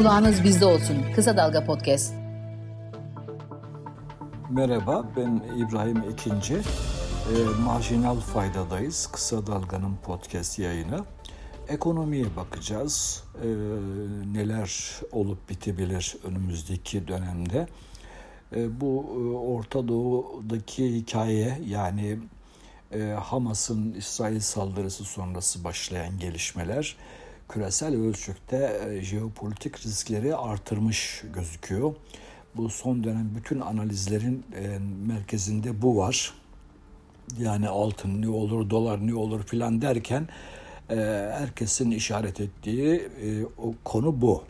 Kulağınız bizde olsun. Kısa Dalga Podcast. Merhaba, ben İbrahim Ekinci. E, marjinal faydadayız. Kısa Dalga'nın podcast yayını. Ekonomiye bakacağız. E, neler olup bitebilir önümüzdeki dönemde. E, bu e, Orta Doğu'daki hikaye yani e, Hamas'ın İsrail saldırısı sonrası başlayan gelişmeler küresel ölçekte e, jeopolitik riskleri artırmış gözüküyor. Bu son dönem bütün analizlerin e, merkezinde bu var. Yani altın ne olur, dolar ne olur filan derken e, herkesin işaret ettiği o konu bu.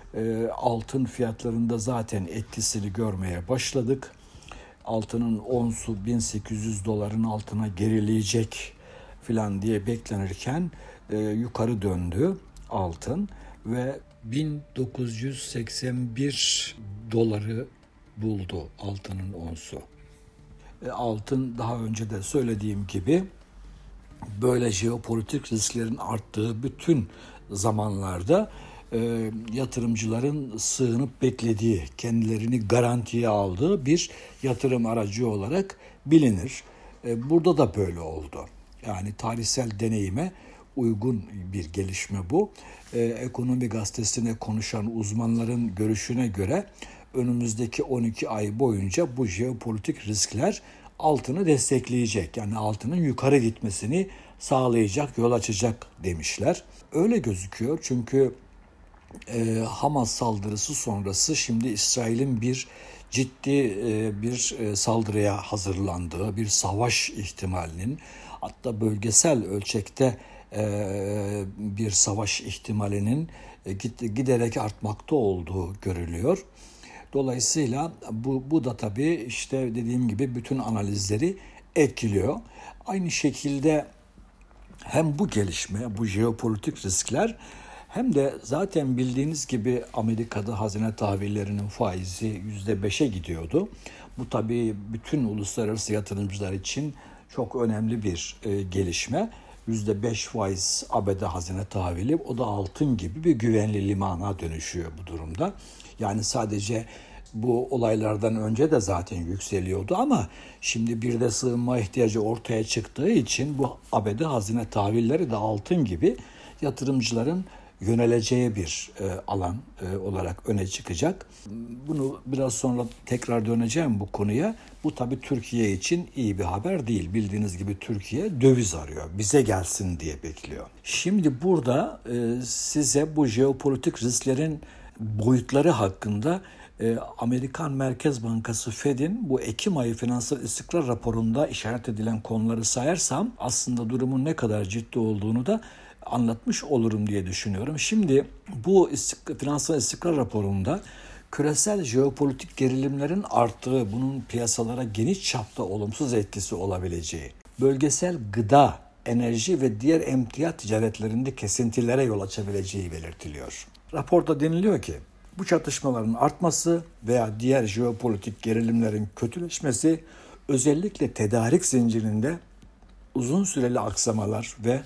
Altın fiyatlarında zaten etkisini görmeye başladık. Altının onsu 1800 doların altına gerileyecek filan diye beklenirken yukarı döndü altın ve 1981 doları buldu altının onsu. E, altın daha önce de söylediğim gibi böyle jeopolitik risklerin arttığı bütün zamanlarda e, yatırımcıların sığınıp beklediği, kendilerini garantiye aldığı bir yatırım aracı olarak bilinir. E, burada da böyle oldu. Yani tarihsel deneyime uygun bir gelişme bu. Ee, Ekonomi gazetesine konuşan uzmanların görüşüne göre önümüzdeki 12 ay boyunca bu jeopolitik riskler altını destekleyecek. Yani altının yukarı gitmesini sağlayacak, yol açacak demişler. Öyle gözüküyor çünkü e, Hamas saldırısı sonrası şimdi İsrail'in bir ciddi e, bir e, saldırıya hazırlandığı, bir savaş ihtimalinin hatta bölgesel ölçekte e, bir savaş ihtimalinin e, giderek artmakta olduğu görülüyor. Dolayısıyla bu, bu da tabii işte dediğim gibi bütün analizleri etkiliyor. Aynı şekilde hem bu gelişme, bu jeopolitik riskler hem de zaten bildiğiniz gibi Amerika'da hazine tahvillerinin faizi %5'e gidiyordu. Bu tabii bütün uluslararası yatırımcılar için çok önemli bir e, gelişme. %5 faiz ABD hazine tahvili o da altın gibi bir güvenli limana dönüşüyor bu durumda. Yani sadece bu olaylardan önce de zaten yükseliyordu ama şimdi bir de sığınma ihtiyacı ortaya çıktığı için bu ABD hazine tahvilleri de altın gibi yatırımcıların yöneleceği bir e, alan e, olarak öne çıkacak. Bunu biraz sonra tekrar döneceğim bu konuya. Bu tabi Türkiye için iyi bir haber değil. Bildiğiniz gibi Türkiye döviz arıyor. Bize gelsin diye bekliyor. Şimdi burada e, size bu jeopolitik risklerin boyutları hakkında e, Amerikan Merkez Bankası Fed'in bu Ekim ayı finansal istikrar raporunda işaret edilen konuları sayarsam aslında durumun ne kadar ciddi olduğunu da anlatmış olurum diye düşünüyorum. Şimdi bu istik finansal istikrar raporunda küresel jeopolitik gerilimlerin arttığı, bunun piyasalara geniş çapta olumsuz etkisi olabileceği, bölgesel gıda, enerji ve diğer emtia ticaretlerinde kesintilere yol açabileceği belirtiliyor. Raporda deniliyor ki bu çatışmaların artması veya diğer jeopolitik gerilimlerin kötüleşmesi özellikle tedarik zincirinde uzun süreli aksamalar ve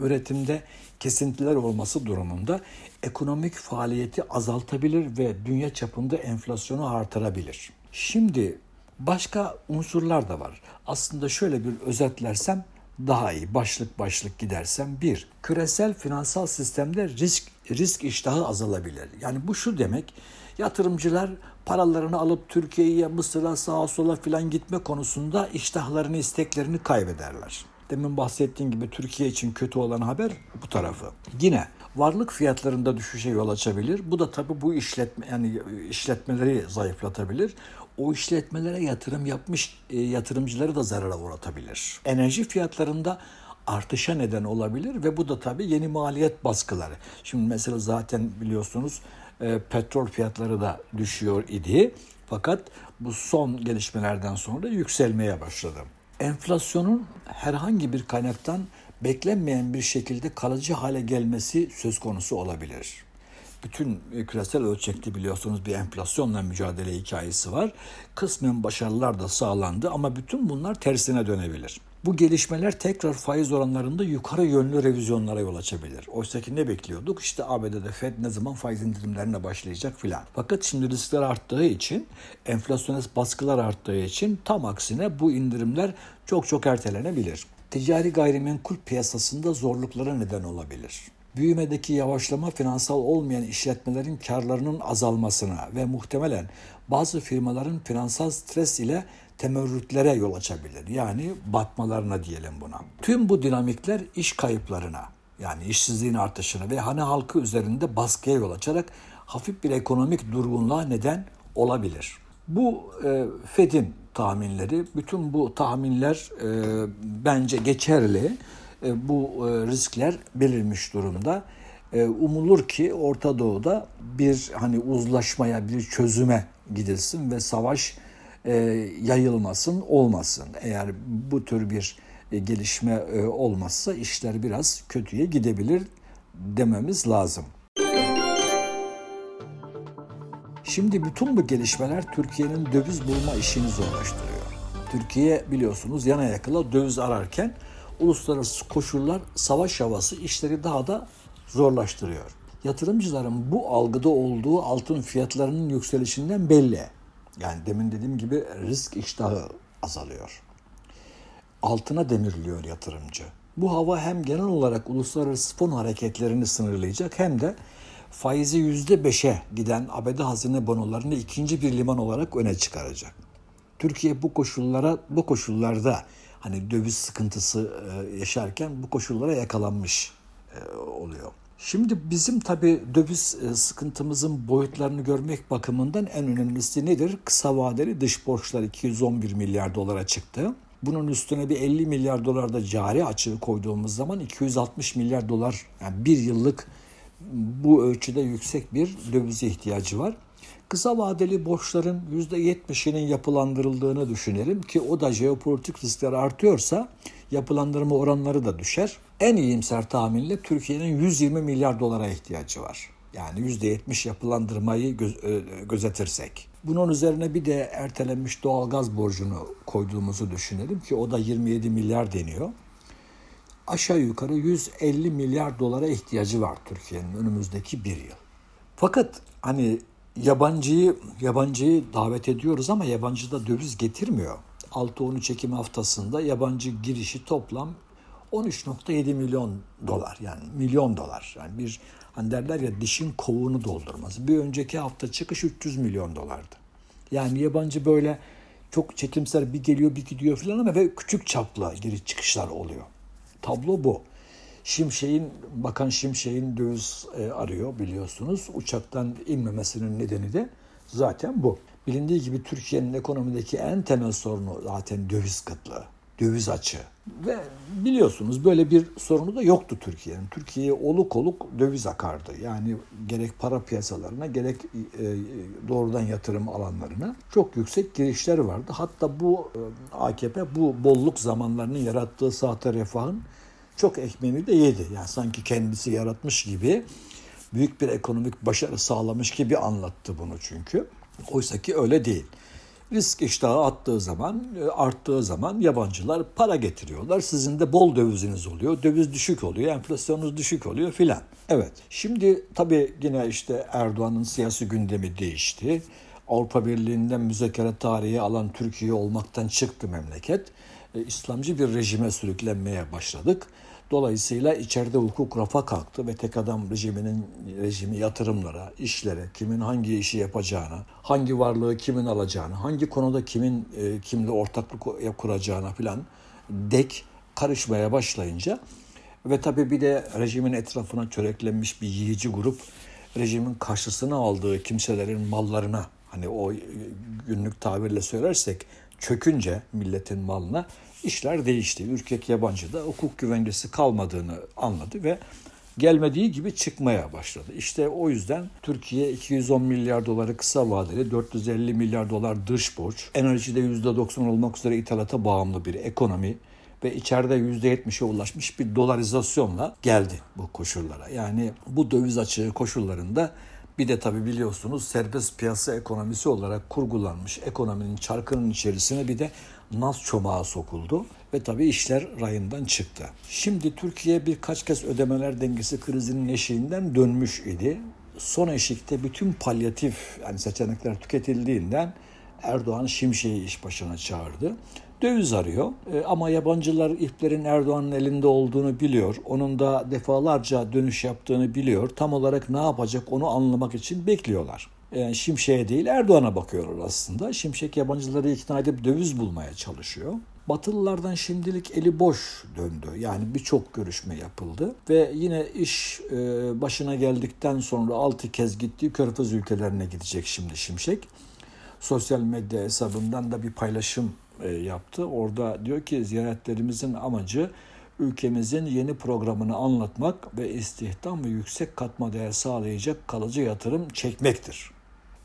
üretimde kesintiler olması durumunda ekonomik faaliyeti azaltabilir ve dünya çapında enflasyonu artırabilir. Şimdi başka unsurlar da var. Aslında şöyle bir özetlersem daha iyi başlık başlık gidersem bir küresel finansal sistemde risk risk iştahı azalabilir. Yani bu şu demek yatırımcılar paralarını alıp Türkiye'ye, Mısır'a, sağa sola filan gitme konusunda iştahlarını, isteklerini kaybederler. Demin bahsettiğim gibi Türkiye için kötü olan haber bu tarafı. Yine varlık fiyatlarında düşüşe yol açabilir. Bu da tabii bu işletme yani işletmeleri zayıflatabilir. O işletmelere yatırım yapmış e, yatırımcıları da zarara uğratabilir. Enerji fiyatlarında artışa neden olabilir ve bu da tabii yeni maliyet baskıları. Şimdi mesela zaten biliyorsunuz e, petrol fiyatları da düşüyor idi. Fakat bu son gelişmelerden sonra yükselmeye başladı enflasyonun herhangi bir kaynaktan beklenmeyen bir şekilde kalıcı hale gelmesi söz konusu olabilir. Bütün küresel ölçekte biliyorsunuz bir enflasyonla mücadele hikayesi var. Kısmen başarılar da sağlandı ama bütün bunlar tersine dönebilir. Bu gelişmeler tekrar faiz oranlarında yukarı yönlü revizyonlara yol açabilir. Oysa ki ne bekliyorduk? İşte ABD'de Fed ne zaman faiz indirimlerine başlayacak filan. Fakat şimdi riskler arttığı için, enflasyonist baskılar arttığı için tam aksine bu indirimler çok çok ertelenebilir. Ticari gayrimenkul piyasasında zorluklara neden olabilir büyümedeki yavaşlama finansal olmayan işletmelerin karlarının azalmasına ve muhtemelen bazı firmaların finansal stres ile temerrütlere yol açabilir. Yani batmalarına diyelim buna. Tüm bu dinamikler iş kayıplarına yani işsizliğin artışına ve hane halkı üzerinde baskıya yol açarak hafif bir ekonomik durgunluğa neden olabilir. Bu e, Fed'in tahminleri, bütün bu tahminler e, bence geçerli. E, bu e, riskler belirmiş durumda. E, umulur ki Orta Doğu'da bir hani uzlaşmaya, bir çözüme gidilsin ve savaş yayılmasın, olmasın. Eğer bu tür bir gelişme olmazsa işler biraz kötüye gidebilir dememiz lazım. Şimdi bütün bu gelişmeler Türkiye'nin döviz bulma işini zorlaştırıyor. Türkiye biliyorsunuz yana yakıla döviz ararken uluslararası koşullar savaş havası işleri daha da zorlaştırıyor. Yatırımcıların bu algıda olduğu altın fiyatlarının yükselişinden belli. Yani demin dediğim gibi risk iştahı azalıyor. Altına demirliyor yatırımcı. Bu hava hem genel olarak uluslararası fon hareketlerini sınırlayacak hem de faizi yüzde beşe giden ABD hazine bonolarını ikinci bir liman olarak öne çıkaracak. Türkiye bu koşullara bu koşullarda hani döviz sıkıntısı e, yaşarken bu koşullara yakalanmış e, oluyor. Şimdi bizim tabi döviz e, sıkıntımızın boyutlarını görmek bakımından en önemlisi nedir? Kısa vadeli dış borçlar 211 milyar dolara çıktı. Bunun üstüne bir 50 milyar dolar da cari açığı koyduğumuz zaman 260 milyar dolar yani bir yıllık bu ölçüde yüksek bir dövize ihtiyacı var. Kısa vadeli borçların %70'inin yapılandırıldığını düşünelim ki o da jeopolitik riskler artıyorsa yapılandırma oranları da düşer. En iyimser tahminle Türkiye'nin 120 milyar dolara ihtiyacı var. Yani %70 yapılandırmayı göz, e, gözetirsek. Bunun üzerine bir de ertelenmiş doğalgaz borcunu koyduğumuzu düşünelim ki o da 27 milyar deniyor. Aşağı yukarı 150 milyar dolara ihtiyacı var Türkiye'nin önümüzdeki bir yıl. Fakat hani yabancıyı yabancıyı davet ediyoruz ama yabancı da döviz getirmiyor. 6-13 çekim haftasında yabancı girişi toplam 13.7 milyon dolar yani milyon dolar. Yani bir hani derler ya dişin kovuğunu doldurması. Bir önceki hafta çıkış 300 milyon dolardı. Yani yabancı böyle çok çekimser bir geliyor bir gidiyor falan ama ve küçük çaplı giriş çıkışlar oluyor. Tablo bu. Şimşek'in, Bakan Şimşek'in döviz e, arıyor biliyorsunuz. Uçaktan inmemesinin nedeni de zaten bu. Bilindiği gibi Türkiye'nin ekonomideki en temel sorunu zaten döviz kıtlığı, döviz açığı. Ve biliyorsunuz böyle bir sorunu da yoktu Türkiye'nin. Türkiye'ye oluk oluk döviz akardı. Yani gerek para piyasalarına gerek e, doğrudan yatırım alanlarına çok yüksek girişler vardı. Hatta bu e, AKP bu bolluk zamanlarının yarattığı sahte refahın çok ekmeğini de yedi. Yani sanki kendisi yaratmış gibi büyük bir ekonomik başarı sağlamış gibi anlattı bunu çünkü. Oysa ki öyle değil. Risk iştahı attığı zaman, e, arttığı zaman yabancılar para getiriyorlar. Sizin de bol döviziniz oluyor. Döviz düşük oluyor, enflasyonunuz düşük oluyor filan. Evet, şimdi tabii yine işte Erdoğan'ın siyasi gündemi değişti. Avrupa Birliği'nden müzakere tarihi alan Türkiye olmaktan çıktı memleket. E, İslamcı bir rejime sürüklenmeye başladık. Dolayısıyla içeride hukuk rafa kalktı ve tek adam rejiminin rejimi yatırımlara, işlere, kimin hangi işi yapacağına, hangi varlığı kimin alacağını, hangi konuda kimin e, kimle ortaklık kuracağına filan dek karışmaya başlayınca ve tabii bir de rejimin etrafına çöreklenmiş bir yiyici grup rejimin karşısına aldığı kimselerin mallarına hani o günlük tabirle söylersek çökünce milletin malına işler değişti. Ürkek yabancı da hukuk güvencesi kalmadığını anladı ve gelmediği gibi çıkmaya başladı. İşte o yüzden Türkiye 210 milyar doları kısa vadeli, 450 milyar dolar dış borç, enerjide %90 olmak üzere ithalata bağımlı bir ekonomi ve içeride %70'e ulaşmış bir dolarizasyonla geldi bu koşullara. Yani bu döviz açığı koşullarında bir de tabii biliyorsunuz serbest piyasa ekonomisi olarak kurgulanmış ekonominin çarkının içerisine bir de naz çomağı sokuldu ve tabii işler rayından çıktı. Şimdi Türkiye birkaç kez ödemeler dengesi krizinin eşiğinden dönmüş idi. Son eşikte bütün palyatif yani seçenekler tüketildiğinden Erdoğan Şimşek'i iş başına çağırdı. Döviz arıyor e, ama yabancılar iplerin Erdoğan'ın elinde olduğunu biliyor. Onun da defalarca dönüş yaptığını biliyor. Tam olarak ne yapacak onu anlamak için bekliyorlar. Yani Şimşek'e değil Erdoğan'a bakıyorlar aslında. Şimşek yabancıları ikna edip döviz bulmaya çalışıyor. Batılılardan şimdilik eli boş döndü. Yani birçok görüşme yapıldı ve yine iş e, başına geldikten sonra altı kez gittiği Körfez ülkelerine gidecek şimdi Şimşek. Sosyal medya hesabından da bir paylaşım e, yaptı. Orada diyor ki ziyaretlerimizin amacı ülkemizin yeni programını anlatmak ve istihdam ve yüksek katma değer sağlayacak kalıcı yatırım çekmektir.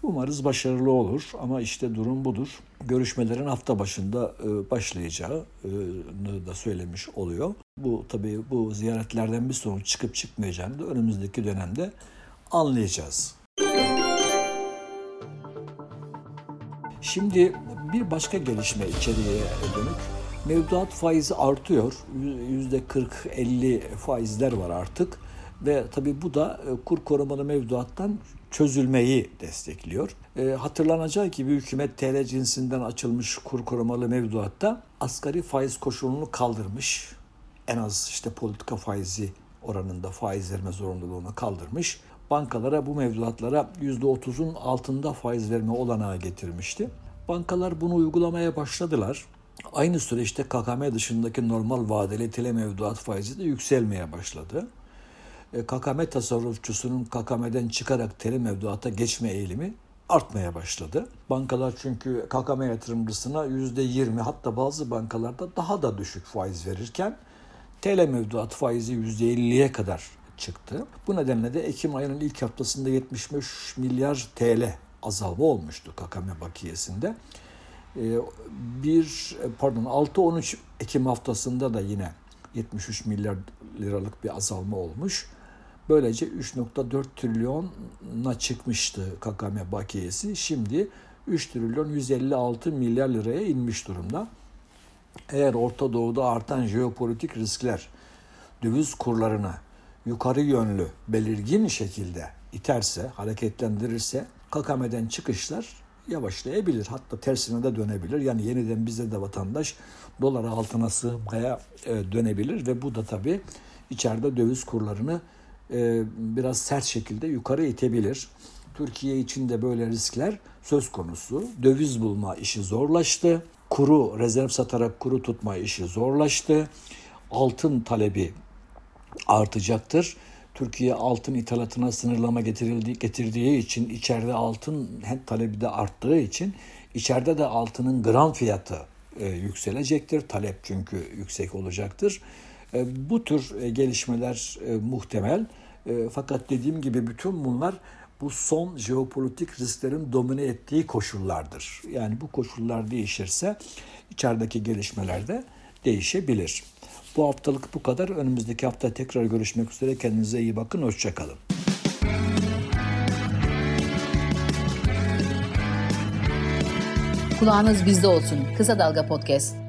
Umarız başarılı olur ama işte durum budur. Görüşmelerin hafta başında e, başlayacağını da söylemiş oluyor. Bu tabii bu ziyaretlerden bir sonuç çıkıp çıkmayacağını da önümüzdeki dönemde anlayacağız. Şimdi bir başka gelişme içeriye dönük. Mevduat faizi artıyor. Yüzde 40-50 faizler var artık. Ve tabii bu da e, kur korumalı mevduattan çözülmeyi destekliyor. E, hatırlanacağı gibi hükümet TL cinsinden açılmış kur korumalı mevduatta asgari faiz koşulunu kaldırmış. En az işte politika faizi oranında faiz verme zorunluluğunu kaldırmış. Bankalara bu mevduatlara %30'un altında faiz verme olanağı getirmişti. Bankalar bunu uygulamaya başladılar. Aynı süreçte KKM dışındaki normal vadeli tele mevduat faizi de yükselmeye başladı. E, KKM tasarrufçusunun KKM'den çıkarak tele mevduata geçme eğilimi artmaya başladı. Bankalar çünkü KKM yatırımcısına %20 hatta bazı bankalarda daha da düşük faiz verirken TL mevduat faizi %50'ye kadar çıktı. Bu nedenle de Ekim ayının ilk haftasında 75 milyar TL azalma olmuştu KKM bakiyesinde. Ee, bir pardon 6-13 Ekim haftasında da yine 73 milyar liralık bir azalma olmuş. Böylece 3.4 trilyona çıkmıştı KKM bakiyesi. Şimdi 3 trilyon 156 milyar liraya inmiş durumda. Eğer Orta Doğu'da artan jeopolitik riskler döviz kurlarına yukarı yönlü belirgin şekilde iterse, hareketlendirirse KKM'den çıkışlar yavaşlayabilir. Hatta tersine de dönebilir. Yani yeniden bize de vatandaş dolara altına sığmaya e, dönebilir ve bu da tabii içeride döviz kurlarını e, biraz sert şekilde yukarı itebilir. Türkiye için de böyle riskler söz konusu. Döviz bulma işi zorlaştı. Kuru rezerv satarak kuru tutma işi zorlaştı. Altın talebi artacaktır. Türkiye altın ithalatına sınırlama getirildiği, getirdiği için içeride altın talebi de arttığı için içeride de altının gram fiyatı e, yükselecektir. Talep çünkü yüksek olacaktır. E, bu tür e, gelişmeler e, muhtemel. E, fakat dediğim gibi bütün bunlar bu son jeopolitik risklerin domine ettiği koşullardır. Yani bu koşullar değişirse içerideki gelişmeler de değişebilir. Bu haftalık bu kadar. Önümüzdeki hafta tekrar görüşmek üzere. Kendinize iyi bakın. Hoşçakalın. Kulağınız bizde olsun. Kısa Dalga Podcast.